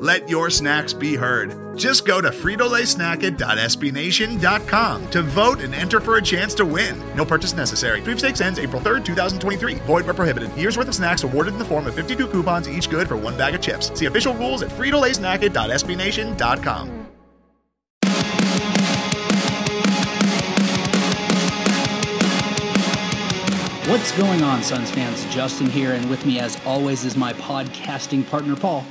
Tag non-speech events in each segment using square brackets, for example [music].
Let your snacks be heard. Just go to fritolaysnacket.sbnation.com to vote and enter for a chance to win. No purchase necessary. Sweepstakes ends April 3rd, 2023. Void where prohibited. Year's worth of snacks awarded in the form of 52 coupons, each good for one bag of chips. See official rules at fritolaysnacket.sbnation.com. What's going on, Suns fans? Justin here, and with me, as always, is my podcasting partner, Paul.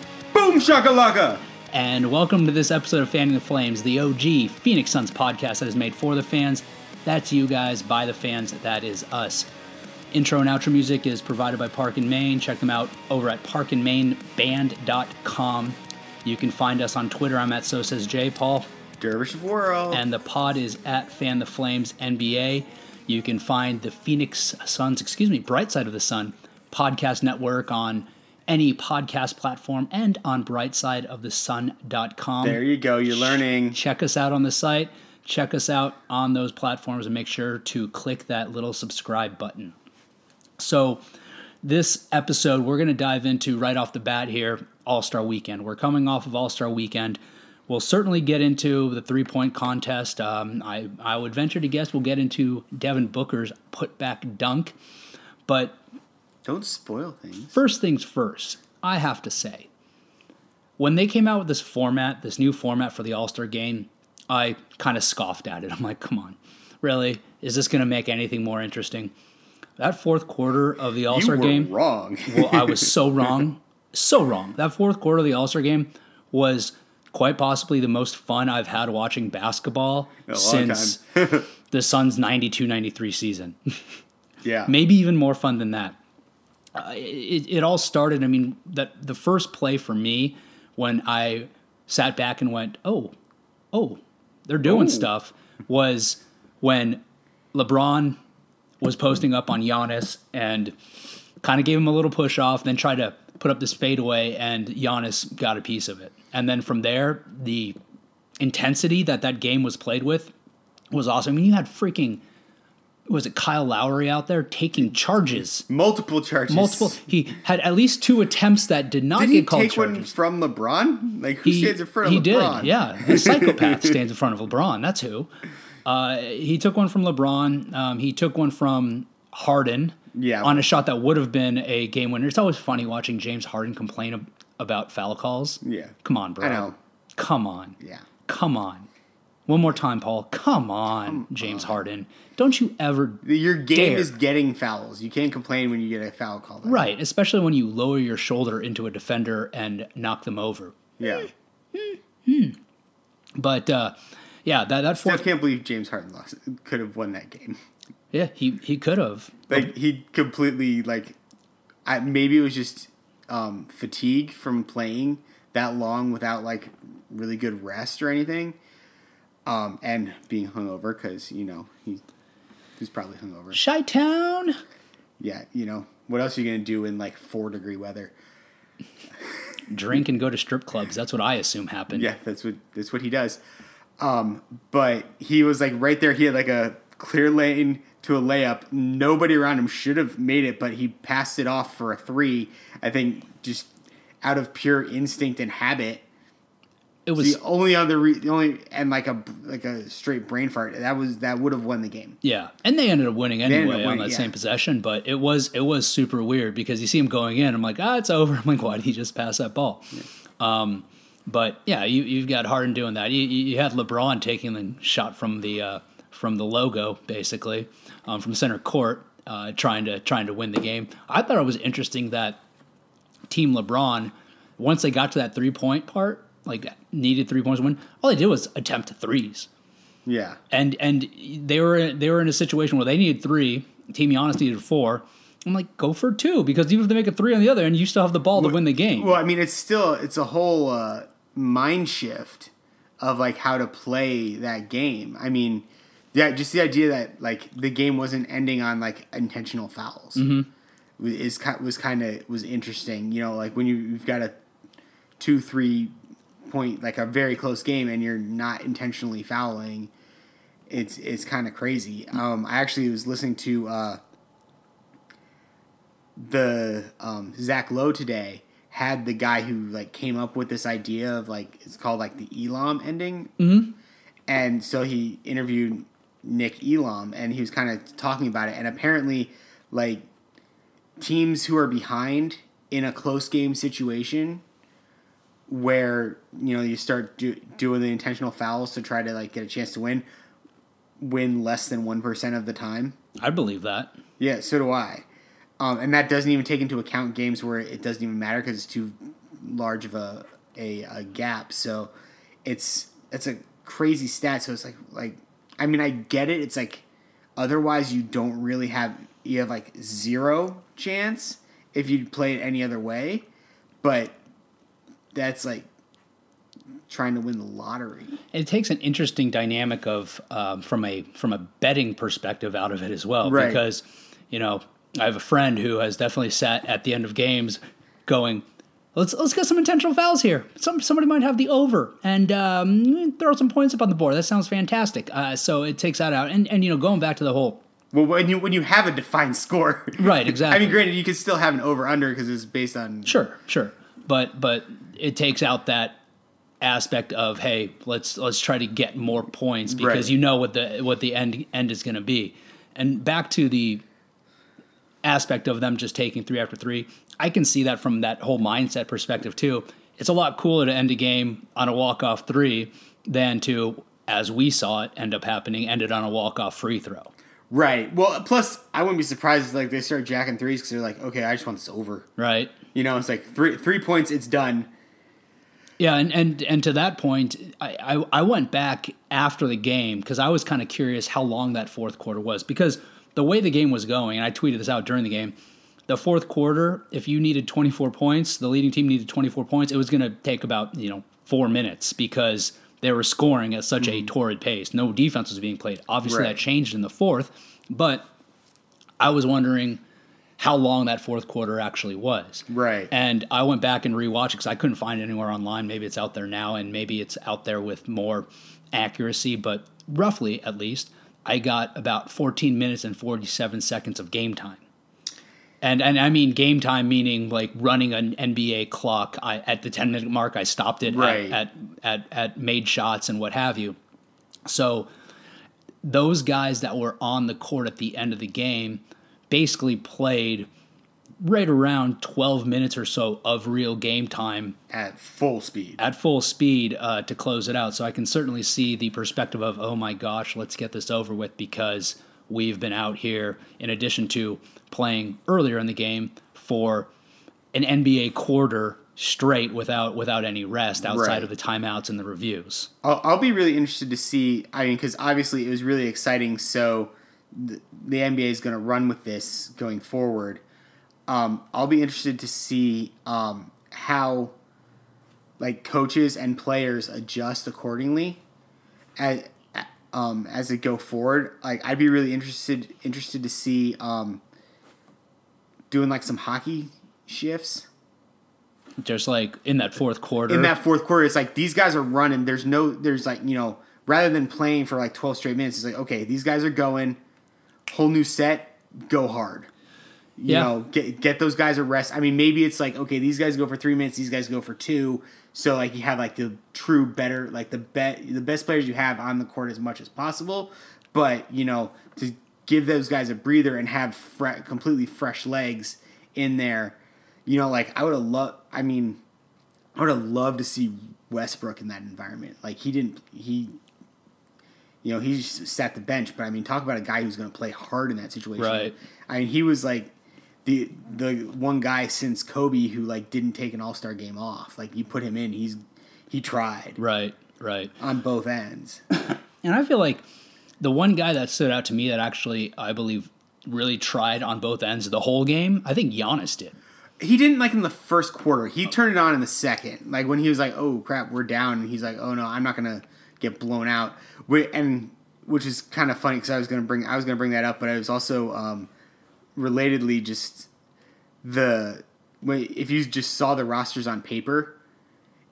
Boom shakalaka! And welcome to this episode of Fanning the Flames, the OG Phoenix Suns podcast that is made for the fans. That's you guys, by the fans, that is us. Intro and outro music is provided by Park and Main. Check them out over at parkandmainband.com. You can find us on Twitter. I'm at So Says J. Paul. Dervish of Whirl. And the pod is at Fan the Flames NBA. You can find the Phoenix Suns, excuse me, Bright Side of the Sun podcast network on any podcast platform and on brightsideofthesun.com. there you go. You're learning. Check us out on the site. Check us out on those platforms and make sure to click that little subscribe button. So, this episode, we're going to dive into right off the bat here All Star Weekend. We're coming off of All Star Weekend. We'll certainly get into the three point contest. Um, I, I would venture to guess we'll get into Devin Booker's putback dunk. But Don't spoil things. first things first, I have to say, when they came out with this format, this new format for the All Star game, I kind of scoffed at it. [laughs] I'm like, come on, really? Is this going to make anything more interesting? That fourth quarter of the All Star game, wrong. [laughs] well, I was so wrong, so wrong. That fourth quarter of the All Star game was quite possibly the most fun I've had watching basketball since [laughs] the Suns 92 93 season. yeah. Maybe even more fun than that. Uh, it, it all started, I mean, that the first play for me when I sat back and went, oh, oh, they're doing Oh. stuff was when LeBron was posting up on Giannis and kind of gave him a little push off, then tried to put up this fadeaway, and Giannis got a piece of it. And then from there, the intensity that that game was played with was awesome. I mean, you had freaking was it Kyle Lowry out there taking charges, Multiple charges. multiple. He had at least two attempts that did not Did get called. Did he take one charges. from LeBron? Like who He, stands in front of he LeBron? He did, yeah. [laughs] A psychopath stands in front of LeBron. That's who. Uh, he took one from LeBron. Um, he took one from Harden. Yeah. on a shot that would have been a game winner. It's always funny watching James Harden complain ab- about foul calls. Yeah. come on, bro. I know. Come on. Yeah. Come on. One more time, Paul. Come on, James Harden. Don't you ever Your game Dare. is getting fouls. You can't complain when you get a foul called. out. Right, especially when you lower your shoulder into a defender and knock them over. Yeah. Hmm. But uh, yeah, that that I fourth, can't believe James Harden lost. Could have won that game. yeah, he he could have. Like he completely like, I, maybe it was just um, fatigue from playing that long without like really good rest or anything, um, and being hungover because you know he he's probably hungover. Shy Town. Yeah, you know what else are you gonna do in like four degree weather? Drink and go to strip clubs. That's what I assume happened. Yeah, that's what that's what he does. Um, but he was like right there. He had like a clear lane to a layup. Nobody around him should have made it, but he passed it off for a three. I think just out of pure instinct and habit. It was The only other, re- the only and like a like a straight brain fart. That was that would have won the game. Yeah, and they ended up winning anyway up on that yeah. same possession. But it was it was super weird because you see him going in. I'm like, ah, it's over. [laughs] I'm like, why did he just pass that ball? Um, but yeah, you you've got Harden doing that. You, you you had LeBron taking the shot from the uh, from the logo basically um, from center court, uh, trying to trying to win the game. I thought it was interesting that Team LeBron, once they got to that three point part, like needed three points to win, all they did was attempt threes Yeah, and and they were they were in a situation where they needed three. Team Giannis needed four. I'm like, go for two because even if they make a three on the other end, you still have the ball to win the game. Well, I mean, it's still it's a whole uh, mind shift of like how to play that game. I mean, yeah, just the idea that like the game wasn't ending on like intentional fouls Mm-hmm. is was kind of was interesting. You know, like when you, you've got a two three point like a very close game and you're not intentionally fouling. It's it's kind of crazy. Um, I actually was listening to uh, the um, Zach Lowe today had the guy who like came up with this idea of like it's called like the Elam ending, mm-hmm. and so he interviewed Nick Elam and he was kind of talking about it, and apparently like teams who are behind in a close game situation where you know you start do, doing the intentional fouls to try to like get a chance to win win less than 1% of the time I believe that. yeah, so do I. Um, and that doesn't even take into account games where it doesn't even matter because it's too large of a, a a gap. So it's it's a crazy stat. So it's like like I mean I get it. It's like otherwise you don't really have you have like zero chance if you play it any other way, but that's like trying to win the lottery. It takes an interesting dynamic of um, from a from a betting perspective out of it as well, Right. because you know I have a friend who has definitely sat at the end of games going. Let's let's get some intentional fouls here. Some somebody might have the over and um, throw some points up on the board. That sounds fantastic. Uh, so it takes that out, and and you know going back to the whole Well, when you when you have a defined score, Right, Exactly. [laughs] I mean, granted, you can still have an over under because it's based on Sure, sure. But but it takes out that aspect of hey, let's let's try to get more points because Right. you know what the what the end end is going to be. And back to the aspect of them just taking 3 after 3, I can see that from that whole mindset perspective too. It's a lot cooler to end a game on a walk-off 3 than to as we saw it end up happening ended on a walk-off free throw. Right. Well, plus I wouldn't be surprised if like they start jacking threes because they're like, okay, I just want this over. Right? You know, it's like three three points, it's done. Yeah, and and and to that point, I I, I went back after the game because I was kind of curious how long that fourth quarter was because the way the game was going, and I tweeted this out during the game. The fourth quarter, if you needed 24 points, the leading team needed 24 points. It was going to take about you know four minutes because they were scoring at such a mm-hmm. torrid pace. No defense was being played. Obviously, Right. that changed in the fourth, but I was wondering how long that fourth quarter actually was. Right. And I went back and rewatched it because I couldn't find it anywhere online. Maybe it's out there now, and maybe it's out there with more accuracy, but roughly at least, I got about 14 minutes and 47 seconds of game time. And and I mean game time meaning like running an NBA clock. I, at the 10 minute mark, I stopped it at- Right. at, at at made shots and what have you. So those guys that were on the court at the end of the game basically played right around 12 minutes or so of real game time At full speed. at full speed uh, to close it out. So I can certainly see the perspective of, oh my gosh, let's get this over with because we've been out here, in addition to playing earlier in the game, for an NBA quarter straight without without any rest outside Right. of the timeouts and the reviews. I'll, I'll be really interested to see. I mean, because obviously it was really exciting. So the, the NBA is going to run with this going forward. Um, I'll be interested to see um, how like coaches and players adjust accordingly as um, as it go forward. Like I'd be really interested interested to see um, doing like some hockey shifts Just like in that fourth quarter. in that fourth quarter, it's like these guys are running. There's no, there's like you know, rather than playing for like 12 straight minutes, it's like okay, these guys are going, whole new set, go hard. You Yeah. know, get get those guys a rest. I mean, maybe it's like okay, these guys go for three minutes, these guys go for two. So like you have like the true better, like the bet, the best players you have on the court as much as possible. But you know, to give those guys a breather and have fre- completely fresh legs in there. You know, like I would have loved. I mean, I would have loved to see Westbrook in that environment. Like he didn't he you know, he just sat the bench, but I mean talk about a guy who's gonna play hard in that situation. Right. I mean he was like the the one guy since Kobe who like didn't take an all star game off. Like you put him in, he's he tried right, right. on both ends. [laughs] And I feel like the one guy that stood out to me that actually I believe really tried on both ends of the whole game. I think Giannis did. He didn't like in the first quarter. He turned it on in the second. Like when he was like, "Oh crap, we're down," and he's like, "Oh no, I'm not gonna get blown out." Wh- And which is kind of funny because I was gonna bring I was gonna bring that up, but I was also um, relatedly just the if you just saw the rosters on paper,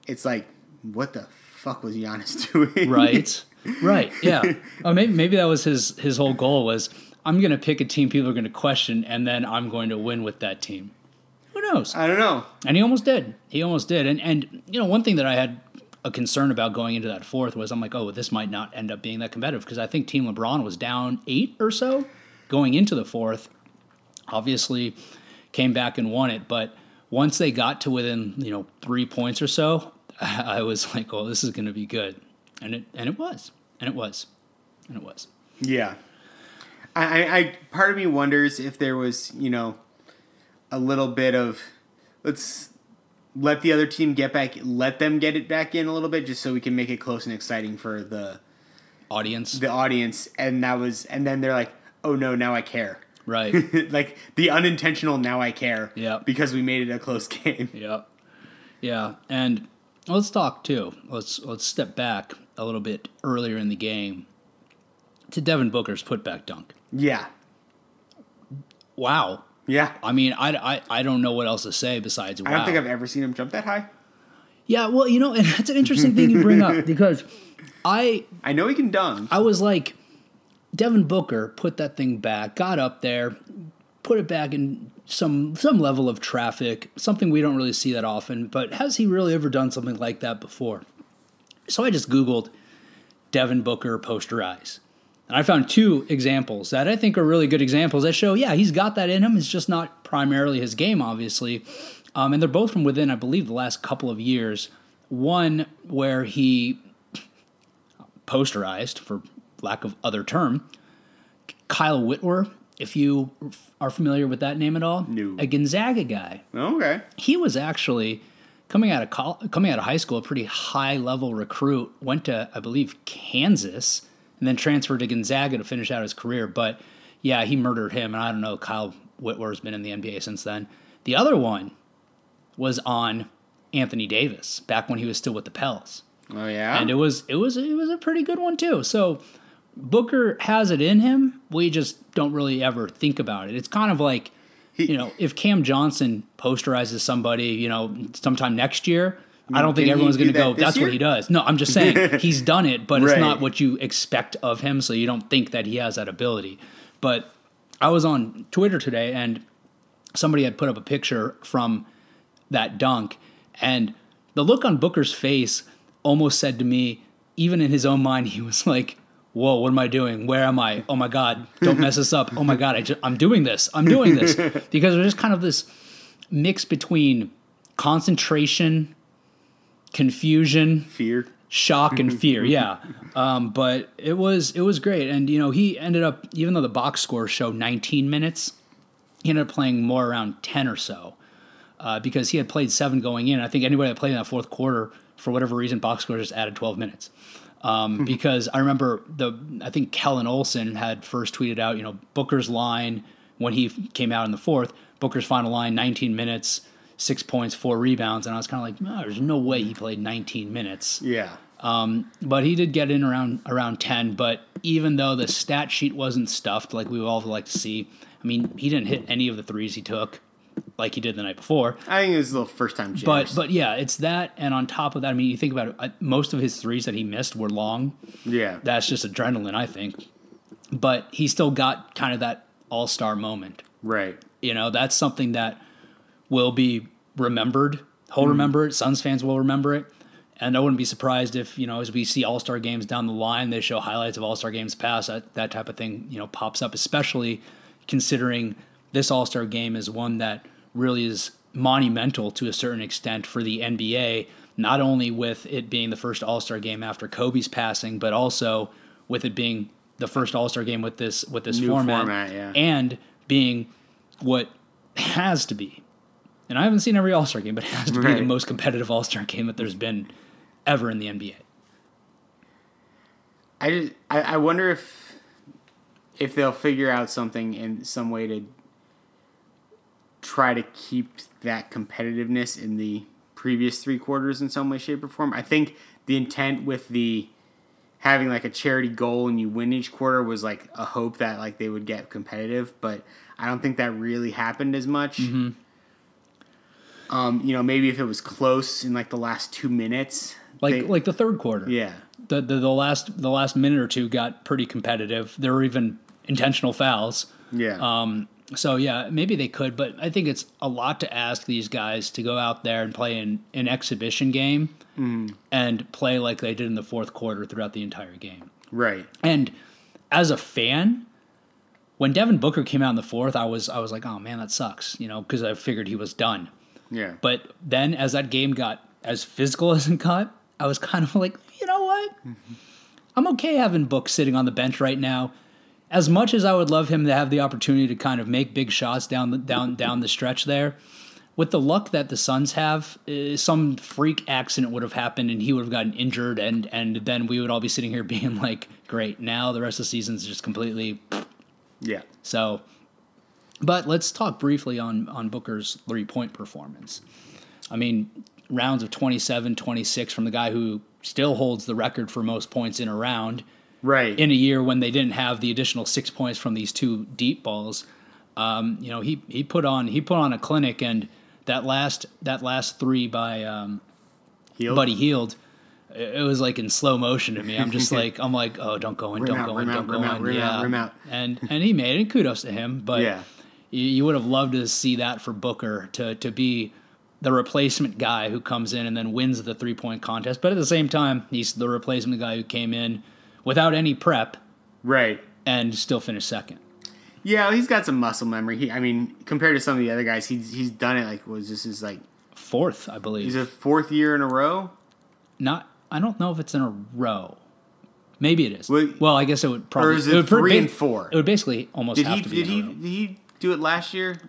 it's like, what the fuck was Giannis [laughs] doing? Right. right. Yeah. [laughs] Oh, maybe maybe that was his his whole goal was I'm going to pick a team people are going to question, and then I'm going to win with that team. Who knows? I don't know. And he almost did. He almost did. And and you know, one thing that I had a concern about going into that fourth was I'm like, oh, this might not end up being that competitive because I think Team LeBron was down eight or so going into the fourth. Obviously, came back and won it, but once they got to within you know three points or so, [laughs] I was like, oh, this is going to be good, and it and it was, and it was, and it was. Yeah. I, I, I part of me wonders if there was, you know, a little bit of let's let the other team get back let them get it back in a little bit just so we can make it close and exciting for the Audience, the audience and that was and then they're like, "Oh no, now I care." Right? [laughs] like the unintentional now I care. Yeah. Because we made it a close [laughs] game. Yep. Yeah, and let's talk too. Let's let's step back a little bit earlier in the game to Devin Booker's putback dunk. Yeah. Wow. Yeah. I mean, I, I, I don't know what else to say besides wow. I don't think I've ever seen him jump that high. yeah, well, you know, and that's an interesting thing you bring up [laughs] because I I know he can dunk. I was like, Devin Booker put that thing back, got up there, put it back in some some level of traffic, something we don't really see that often. But has he really ever done something like that before? So I just Googled Devin Booker poster eyes. And I found two examples that I think are really good examples that show, yeah, he's got that in him. It's just not primarily his game, obviously. Um, and they're both from within, I believe, the last couple of years. One where he posterized, for lack of other term, Kyle Wiltjer. If you are familiar with that name at all, No. a Gonzaga guy. okay. He was actually coming out of col- coming out of high school, a pretty high level recruit. Went to, I believe, Kansas, and then transferred to Gonzaga to finish out his career. But yeah, he murdered him, and I don't know. Kyle Wiltjer's been in the NBA since then. The other one was on Anthony Davis back when he was still with the Pels Oh yeah. and it was it was it was a pretty good one too. So Booker has it in him. We just don't really ever think about it. It's kind of like you know if Cam Johnson posterizes somebody, you know, sometime next year. I don't think Didn't everyone's going to go. that That's year?" what he does. No, I'm just saying [laughs] he's done it, but it's not what you expect of him. So you don't think that he has that ability. But I was on Twitter today, and somebody had put up a picture from that dunk, and the look on Booker's face almost said to me, even in his own mind, [laughs] he was like, "Whoa, what am I doing? Where am I? Oh my God, don't mess this up! Oh my God, I ju- I'm doing this! I'm doing this!" [laughs] because there's just kind of this mix between concentration, confusion, Fear. shock and [laughs] fear yeah um, but it was it was great and you know he ended up even though the box score showed 19 minutes he ended up playing more around 10 or so uh, because he had played seven going in i think anybody that played in that fourth quarter for whatever reason box score just added 12 minutes um, because i remember the i think kellan olson had first tweeted out you know booker's line when he came out in the fourth booker's final line 19 minutes six points four rebounds. And i was kind of like no, there's no way he played 19 minutes. Yeah. but he did get in around around 10 but even though the stat sheet wasn't stuffed like we would all like to see i mean he didn't hit any of the threes he took like he did the night before I think it was a little first time jitters. but but yeah it's that and on top of that i mean you think about it most of his threes that he missed were long yeah. that's just adrenaline i think but he still got kind of that all-star moment right. you know, that's something that will be remembered. He'll Mm-hmm. remember it. Suns fans will remember it. And I wouldn't be surprised if, you know, as we see All Star games down the line, they show highlights of All Star games past, that, that type of thing, you know, pops up, especially considering this All Star game is one that really is monumental to a certain extent for the NBA, not only with it being the first All Star game after Kobe's passing, but also with it being the first All Star game with this with this New format, format, yeah. and being what has to be, and I haven't seen every All Star game, but it has to be the most competitive All Star game that there's been ever in the NBA. I just I, I wonder if if they'll figure out something in some way to try to keep that competitiveness in the previous three quarters in some way, shape, or form. I think the intent with the having like a charity goal and you win each quarter was like a hope that like they would get competitive, but I don't think that really happened as much. Mm-hmm. Um, you know, maybe if it was close in like the last two minutes, Like they- like the third quarter. yeah, The, the the last the last minute or two got pretty competitive. There were even intentional fouls. yeah, Um, so yeah, maybe they could, but I think it's a lot to ask these guys to go out there and play an, an exhibition game mm. and play like they did in the fourth quarter throughout the entire game. right, And as a fan, when Devin Booker came out in the fourth, I was I was like, oh man, that sucks, you know, because I figured he was done. yeah, But then as that game got as physical [laughs] as it got, I was kind of like, you know what? Mm-hmm. I'm okay having Book sitting on the bench right now. As much as I would love him to have the opportunity to kind of make big shots down the down down the stretch there, with the luck that the Suns have, uh, some freak accident would have happened and he would have gotten injured, and and then we would all be sitting here [laughs] being like, great, now the rest of the season's just completely yeah, so, but let's talk briefly on on Booker's three point performance. I mean, rounds of 27, 26 from the guy who still holds the record for most points in a round right, in a year when they didn't have the additional six points from these two deep balls. Um, you know, he he put on he put on a clinic, and that last that last three by um, Hield? Buddy Hield. It was like in slow motion to me. I'm just [laughs] like, I'm like, oh, don't go in, don't go in, don't go in. yeah, and and he made it. Kudos to him, but Yeah. you, you would have loved to see that for Booker to to be the replacement guy who comes in and then wins the three point contest. But at the same time, he's the replacement guy who came in without any prep right. and still finish second. Yeah, he's got some muscle memory. He, I mean, compared to some of the other guys, he's he's done it like was this is like Fourth, I believe. he's a fourth year in a row. Not, I don't know if it's in a row. Maybe it is. Well- Well, I guess it would probably. Or is it would three ba- and four? It would basically almost Did have he to be. did he did he do it last year?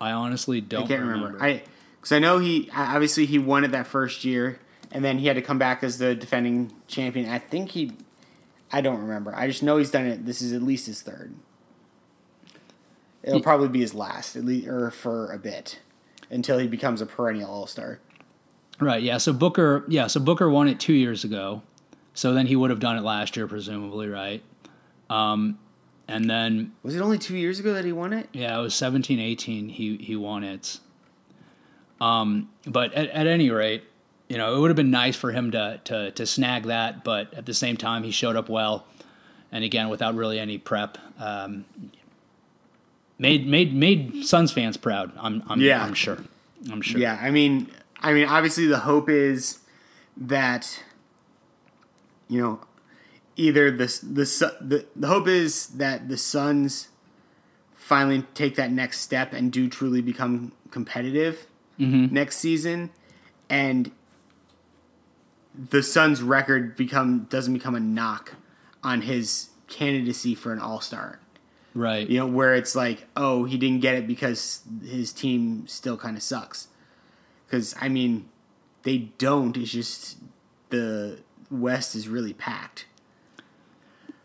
I honestly don't I can't remember. I because I know he obviously he won it that first year, and then he had to come back as the defending champion. I think he, I don't remember. I just know he's done it. This is at least his third. It'll He- probably be his last, at least, or for a bit, until he becomes a perennial All Star. Right. Yeah. So Booker. Yeah. So Booker won it two years ago. So then he would have done it last year, presumably, right? Um, and then Was it only two years ago that he won it? yeah, it was 17, 18, He he won it. Um, but at, at any rate, you know, it would have been nice for him to to to snag that. But at the same time, he showed up well, and again without really any prep. Um, made made made Suns fans proud. I'm I'm, Yeah. I'm sure. I'm sure. Yeah, I mean, I mean, obviously the hope is that you know either the the the, the hope is that the Suns finally take that next step and do truly become competitive next season, and the Suns' record become doesn't become a knock on his candidacy for an All Star. Right. You know, where it's like, oh, he didn't get it because his team still kind of sucks. Because I mean, they don't. It's just the West is really packed.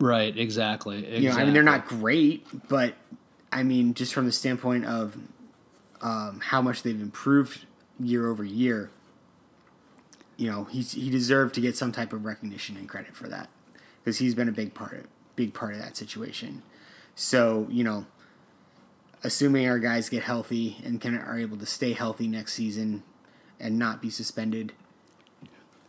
Right. Exactly. exactly. You know, I mean, they're not great, but I mean, just from the standpoint of um, how much they've improved year over year, you know, he's he deserved to get some type of recognition and credit for that because he's been a big part of big part of that situation. So you know, assuming our guys get healthy and can are able to stay healthy next season and not be suspended,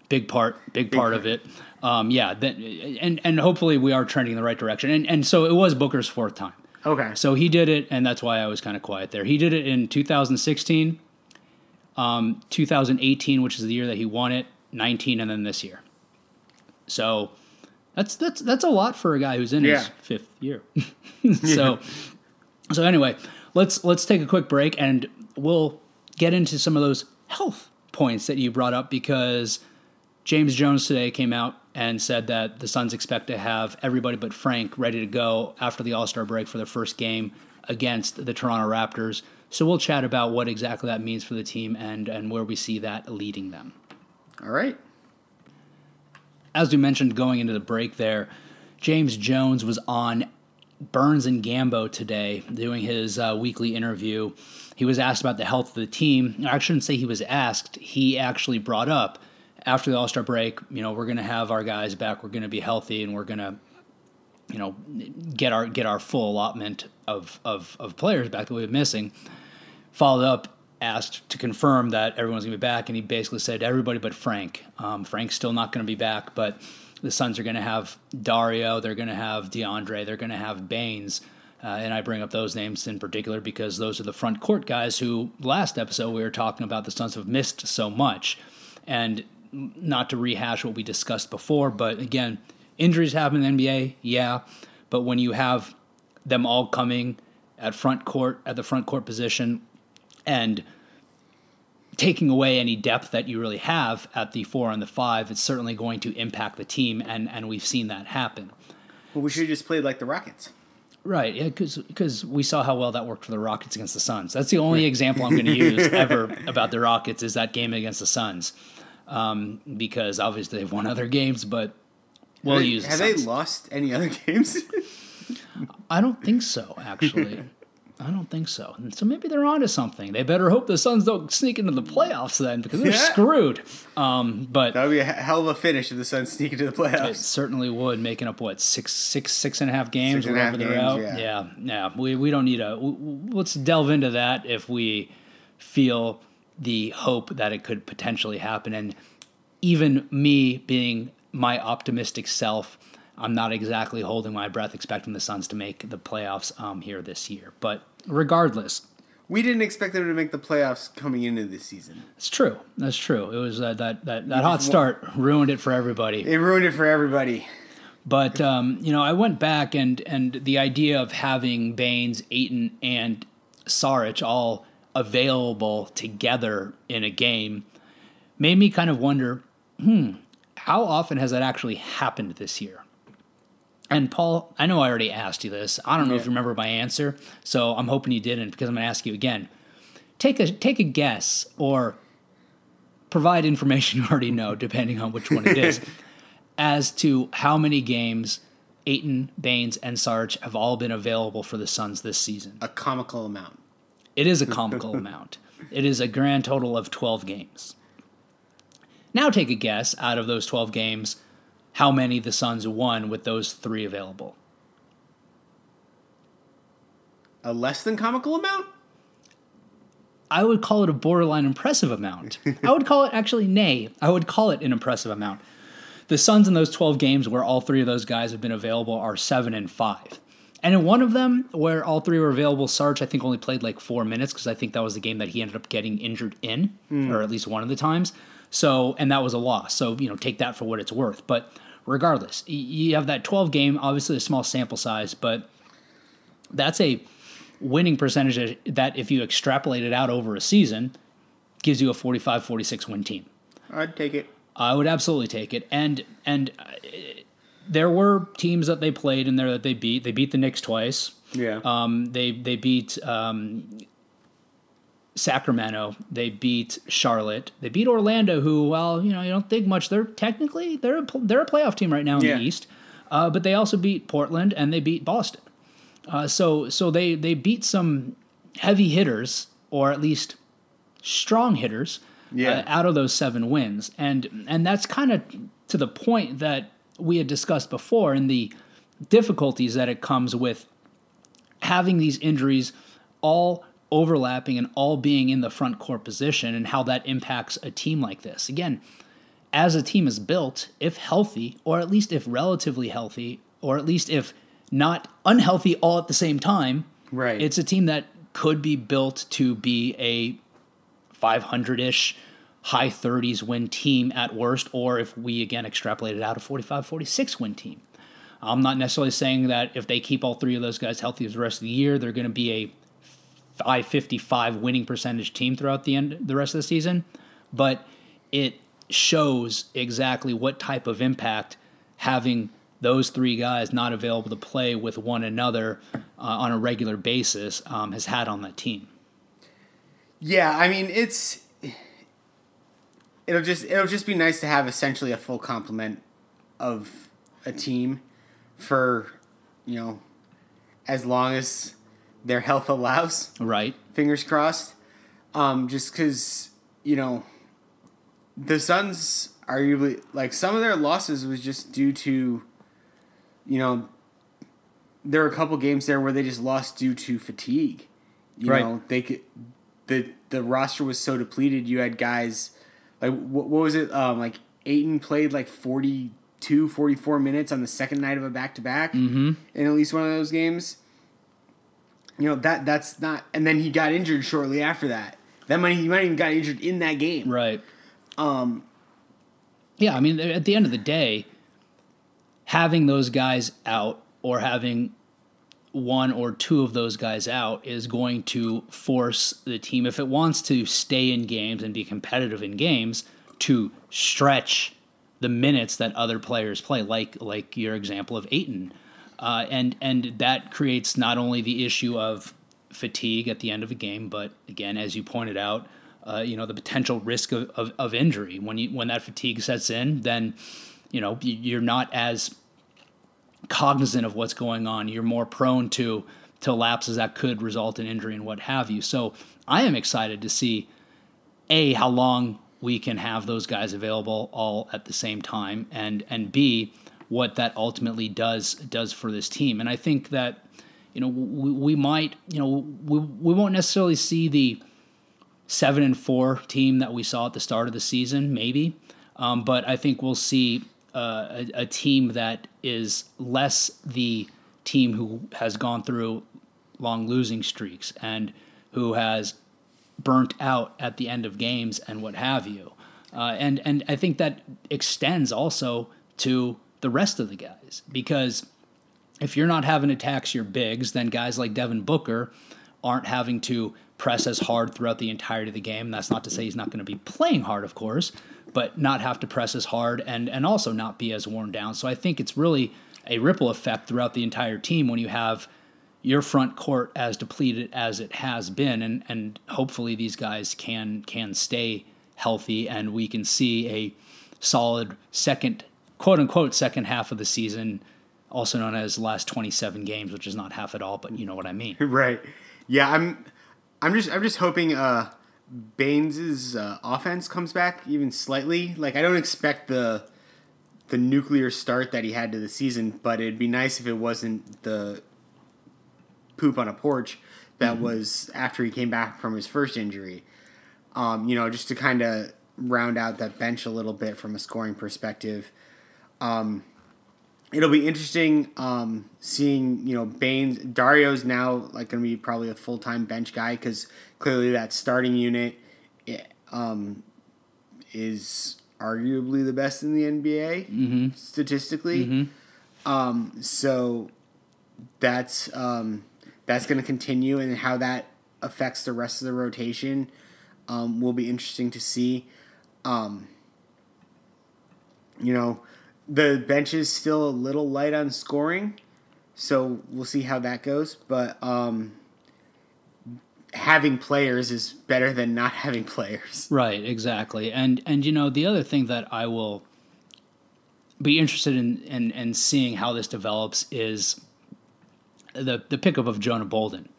big part big part of it. Um yeah that and and hopefully we are trending in the right direction. And and so it was booker's fourth time. Okay. so he did it and that's why i was kind of quiet there. He did it in 2016 um 2018 which is the year that he won it 19 and then this year. So that's that's that's a lot for a guy who's in his fifth year. [laughs] So so anyway let's let's take a quick break and we'll get into some of those health points that you brought up because James Jones today came out and said that the Suns expect to have everybody but Frank ready to go after the All Star break for their first game against the Toronto Raptors. So we'll chat about what exactly that means for the team and, and where we see that leading them. All right. As we mentioned going into the break there, James Jones was on Burns and Gambo today doing his uh, weekly interview. He was asked about the health of the team. I shouldn't say he was asked. He actually brought up after the All Star break, you know, we're going to have our guys back. We're going to be healthy, and we're going to, you know, get our get our full allotment of of, of players back that we've been missing. Followed up, asked to confirm that everyone's going to be back, and he basically said everybody but Frank. Um, Frank's still not going to be back, but the Suns are going to have Dario. They're going to have DeAndre. They're going to have Baynes. Uh, and I bring up those names in particular because those are the front court guys who last episode we were talking about the Suns have missed so much. And not to rehash what we discussed before, but again, injuries happen in the NBA, yeah. But when you have them all coming at front court, at the front court position, and taking away any depth that you really have at the four and the five, it's certainly going to impact the team, and, and we've seen that happen. Well, we should have just played like the Rockets. Right, yeah, because we saw how well that worked for the Rockets against the Suns. That's the only example I'm going to use [laughs] ever about the Rockets is that game against the Suns um, because obviously they've won other games, but we'll have use. They, have they lost any other [laughs] games? I don't think so, actually. I don't think so. And so maybe they're onto something. They better hope the Suns don't sneak into the playoffs then, because they're yeah. screwed. Um, but that would be a hell of a finish if the Suns sneak into the playoffs. It certainly would, making up what six, six, six and a half games, wherever they're games, out. Yeah. yeah, yeah. We we don't need a. Let's delve into that if we feel the hope that it could potentially happen. And even me being my optimistic self, I'm not exactly holding my breath expecting the Suns to make the playoffs um, here this year. But regardless, we didn't expect them to make the playoffs coming into this season. It's true. That's true. It was uh, that that that hot start ruined it for everybody. It ruined it for everybody. But um, you know, I went back and and the idea of having Baynes, Ayton, and Saric all available together in a game made me kind of wonder hmm, how often has that actually happened this year? And Paul, I know I already asked you this. I don't know yeah. if you remember my answer, so I'm hoping you didn't because I'm going to ask you again. Take a take a guess or provide information you already know, depending on which one it is, [laughs] as to how many games Ayton, Baynes, and Sarge have all been available for the Suns this season. A comical amount. It is a comical [laughs] amount. It is a grand total of 12 games. Now take a guess out of those 12 games how many the Suns won with those three available. A less than comical amount? I would call it a borderline impressive amount. I would call it actually nay. I would call it an impressive amount. The Suns in those 12 games where all three of those guys have been available are 7 and 5. And in one of them, where all three were available, Sarge I think only played like four minutes because I think that was the game that he ended up getting injured in, mm. or at least one of the times. So, and that was a loss. So, you know, take that for what it's worth. But regardless, you have that 12 game, obviously a small sample size, but that's a winning percentage that if you extrapolate it out over a season, gives you a 45 46 win team. I'd take it. I would absolutely take it. And, and, uh, there were teams that they played in there that they beat. They beat the Knicks twice. Yeah. Um, they they beat um, Sacramento. They beat Charlotte. They beat Orlando, who, well, you know, you don't think much. They're technically they're a, they're a playoff team right now in yeah. the East. Uh, but they also beat Portland and they beat Boston. Uh, so so they they beat some heavy hitters or at least strong hitters yeah. uh, out of those seven wins, and and that's kind of to the point that we had discussed before and the difficulties that it comes with having these injuries all overlapping and all being in the front court position and how that impacts a team like this. Again, as a team is built, if healthy, or at least if relatively healthy, or at least if not unhealthy all at the same time, right. it's a team that could be built to be a 500 ish high 30s win team at worst, or if we again extrapolate it out, a 45 46 win team. I'm not necessarily saying that if they keep all three of those guys healthy for the rest of the year, they're going to be a 555 winning percentage team throughout the end the rest of the season, but it shows exactly what type of impact having those three guys not available to play with one another uh, on a regular basis um, has had on that team. Yeah, I mean it's it'll just it'll just be nice to have essentially a full complement of a team for you know as long as their health allows. Right. Fingers crossed. Um, just because you know the Suns arguably like some of their losses was just due to you know there were a couple games there where they just lost due to fatigue. You Right. know they could the the roster was so depleted. You had guys like what, what was it um, like Ayton played like 42, 44 minutes on the second night of a back to back in at least one of those games. You know that that's not, and then he got injured shortly after that. That might he might even got injured in that game. Right. Um. Yeah, I mean, at the end of the day, having those guys out or having one or two of those guys out is going to force the team, if it wants to stay in games and be competitive in games, to stretch the minutes that other players play, like like your example of Ayton. Uh, and and that creates not only the issue of fatigue at the end of a game, but again, as you pointed out, uh, you know the potential risk of, of, of injury when you when that fatigue sets in. Then you know you- you're not as cognizant of what's going on. You're more prone to to lapses that could result in injury and what have you. So I am excited to see a how long we can have those guys available all at the same time, and and b what that ultimately does does for this team. And I think that you know we, we might you know we, we won't necessarily see the seven and four team that we saw at the start of the season, maybe. Um, but I think we'll see uh, a, a team that is less the team who has gone through long losing streaks and who has burnt out at the end of games and what have you. Uh, and and I think that extends also to the rest of the guys because if you're not having to tax your bigs, then guys like Devin Booker aren't having to press as hard throughout the entirety of the game. That's not to say he's not going to be playing hard, of course, but not have to press as hard and and also not be as worn down. So I think it's really a ripple effect throughout the entire team when you have your front court as depleted as it has been and and hopefully these guys can can stay healthy and we can see a solid second quote unquote second half of the season also known as last 27 games which is not half at all but you know what I mean [laughs] right. Yeah, I'm. I'm just. I'm just hoping. Uh, Baynes's uh, offense comes back even slightly. Like I don't expect the the nuclear start that he had to the season, but it'd be nice if it wasn't the poop on a porch that was after he came back from his first injury. Um, you know, just to kind of round out that bench a little bit from a scoring perspective. Um, it'll be interesting um, seeing you know Baynes Dario's now like going to be probably a full time bench guy because clearly that starting unit eh, um, is arguably the best in the NBA statistically. Um, so that's um, that's going to continue, and how that affects the rest of the rotation um, will be interesting to see. Um, you know, the bench is still a little light on scoring, so we'll see how that goes. But um, having players is better than not [laughs] having players. Right, exactly. And and you know, the other thing that I will be interested in in, in seeing how this develops is the the pickup of Jonah Bolden.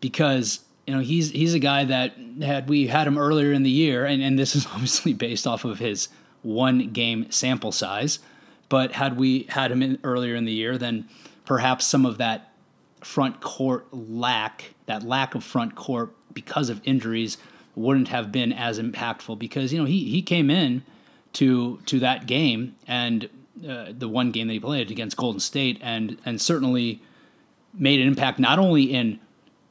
Because, you know, he's he's a guy that had we had him earlier in the year, and, and this is [laughs] obviously based off of his one game sample size. But had we had him in earlier in the year, then perhaps some of that front court lack, that lack of front court because of injuries, wouldn't have been as impactful because you know he he came in to to that game and uh, the one game that he played against Golden State and and certainly made an impact not only in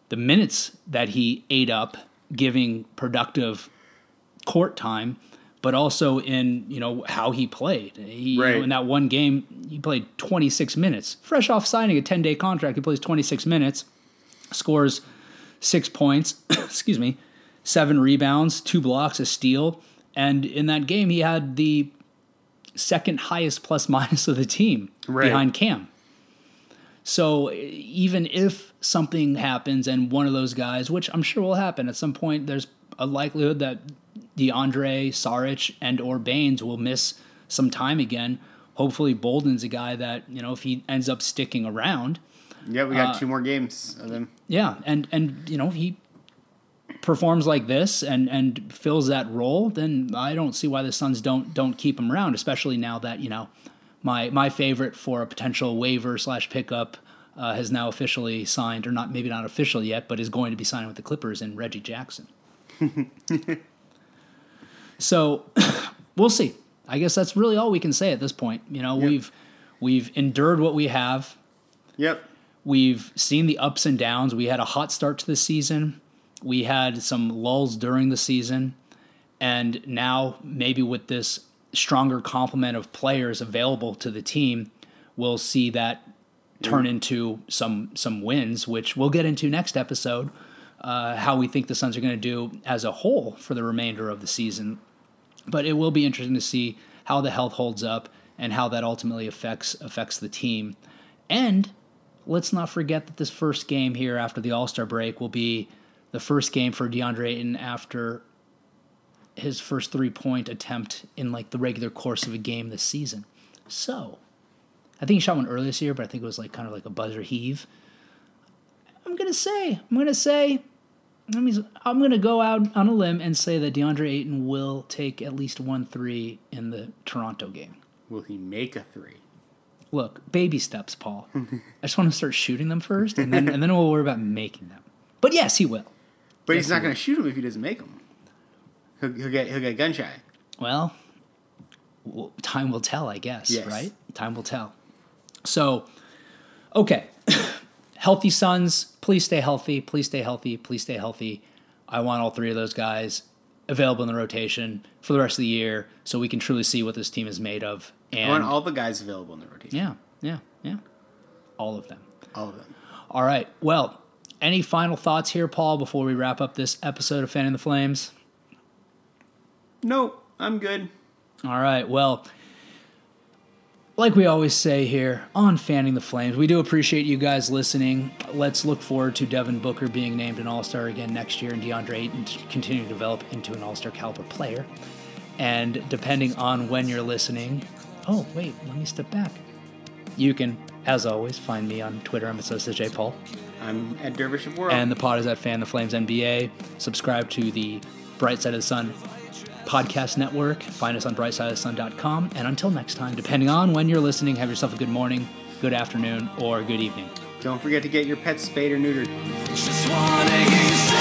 the minutes that he ate up, giving productive court time, but also in you know how he played. He, you know, Right. in that one game, he played 26 minutes, fresh off signing a 10 day contract. He plays 26 minutes, scores six points, [coughs] excuse me, seven rebounds, two blocks, a steal, and in that game he had the second highest plus [laughs] minus of the team Right. behind Cam. So even if something happens and one of those guys, which I'm sure will happen at some point, there's a likelihood that DeAndre, Saric, and or Baynes will miss some time again. Hopefully, Bolden's a guy that you know if he ends up sticking around, Yeah, we got Uh, two more games of them. Yeah, and and you know he performs like this and and fills that role, then I don't see why the Suns don't don't keep him around, especially now that you know my my favorite for a potential waiver slash pickup uh, has now officially signed, or not maybe not official yet, but is going to be signing with the Clippers and Reggie Jackson. [laughs] so [laughs] we'll see. I guess that's really all we can say at this point. You know, Yep. we've we've endured what we have. Yep. We've seen the ups and downs. We had a hot start to the season. We had some lulls during the season. And now, maybe with this stronger complement of players available to the team, we'll see that turn mm. into some some wins, which we'll get into next episode. Uh, how we think the Suns are going to do as a whole for the remainder of the season. But it will be interesting to see how the health holds up and how that ultimately affects affects the team. And let's not forget that this first game here after the All Star break will be the first game for DeAndre Ayton after his first three point attempt in like the regular course of a game this season. So, I think he shot one earlier this year, but I think it was like kind of like a buzzer heave. I'm gonna say, I'm gonna say, I mean, I'm gonna go out on a limb and say that DeAndre Ayton will take at least one three in the Toronto game. Will he make a three? Look, baby steps, Paul. [laughs] I just want to start shooting them first, and then and then we'll worry about making them. But yes, he will. But Yes, he's not he going to shoot him if he doesn't make them. He'll, he'll get he'll get gun shy. Well, time will tell, I guess, Yes. right? Time will tell. So, okay. Healthy Suns, please stay healthy. Please stay healthy. Please stay healthy. I want all three of those guys available in the rotation for the rest of the year so we can truly see what this team is made of. I And want all the guys available in the rotation. yeah, yeah, yeah. All of them. All of them. All right. Well, any final thoughts here, Paul, before we wrap up this episode of Fanning the Flames? Nope, I'm good. All right. Well, like we always say here on Fanning the Flames, we do appreciate you guys listening. Let's look forward to Devin Booker being named an All Star again next year and DeAndre Ayton to continue to develop into an All Star caliber player. And depending on when you're listening, oh, wait, let me step back. You can, as always, find me on Twitter. I'm at J Paul. I'm at Dervish of Whirl. And the pod is at Fan the Flames NBA. Subscribe to the Bright Side of the Sun podcast network. Find us on brightsideofthesun.com. And until next time, depending on when you're listening, have yourself a good morning, good afternoon, or good evening. Don't forget to get your pets spayed or neutered. Just wanna hear